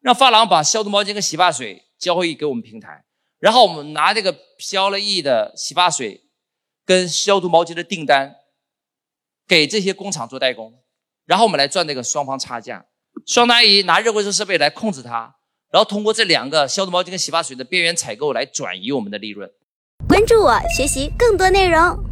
让发廊把消毒毛巾跟洗发水交易给我们平台，然后我们拿这个飘了亿的洗发水跟消毒毛巾的订单给这些工厂做代工，然后我们来赚这个双方差价。双方阿姨拿热回收设备来控制它，然后通过这两个消毒毛巾跟洗发水的边缘采购来转移我们的利润。关注我，学习更多内容。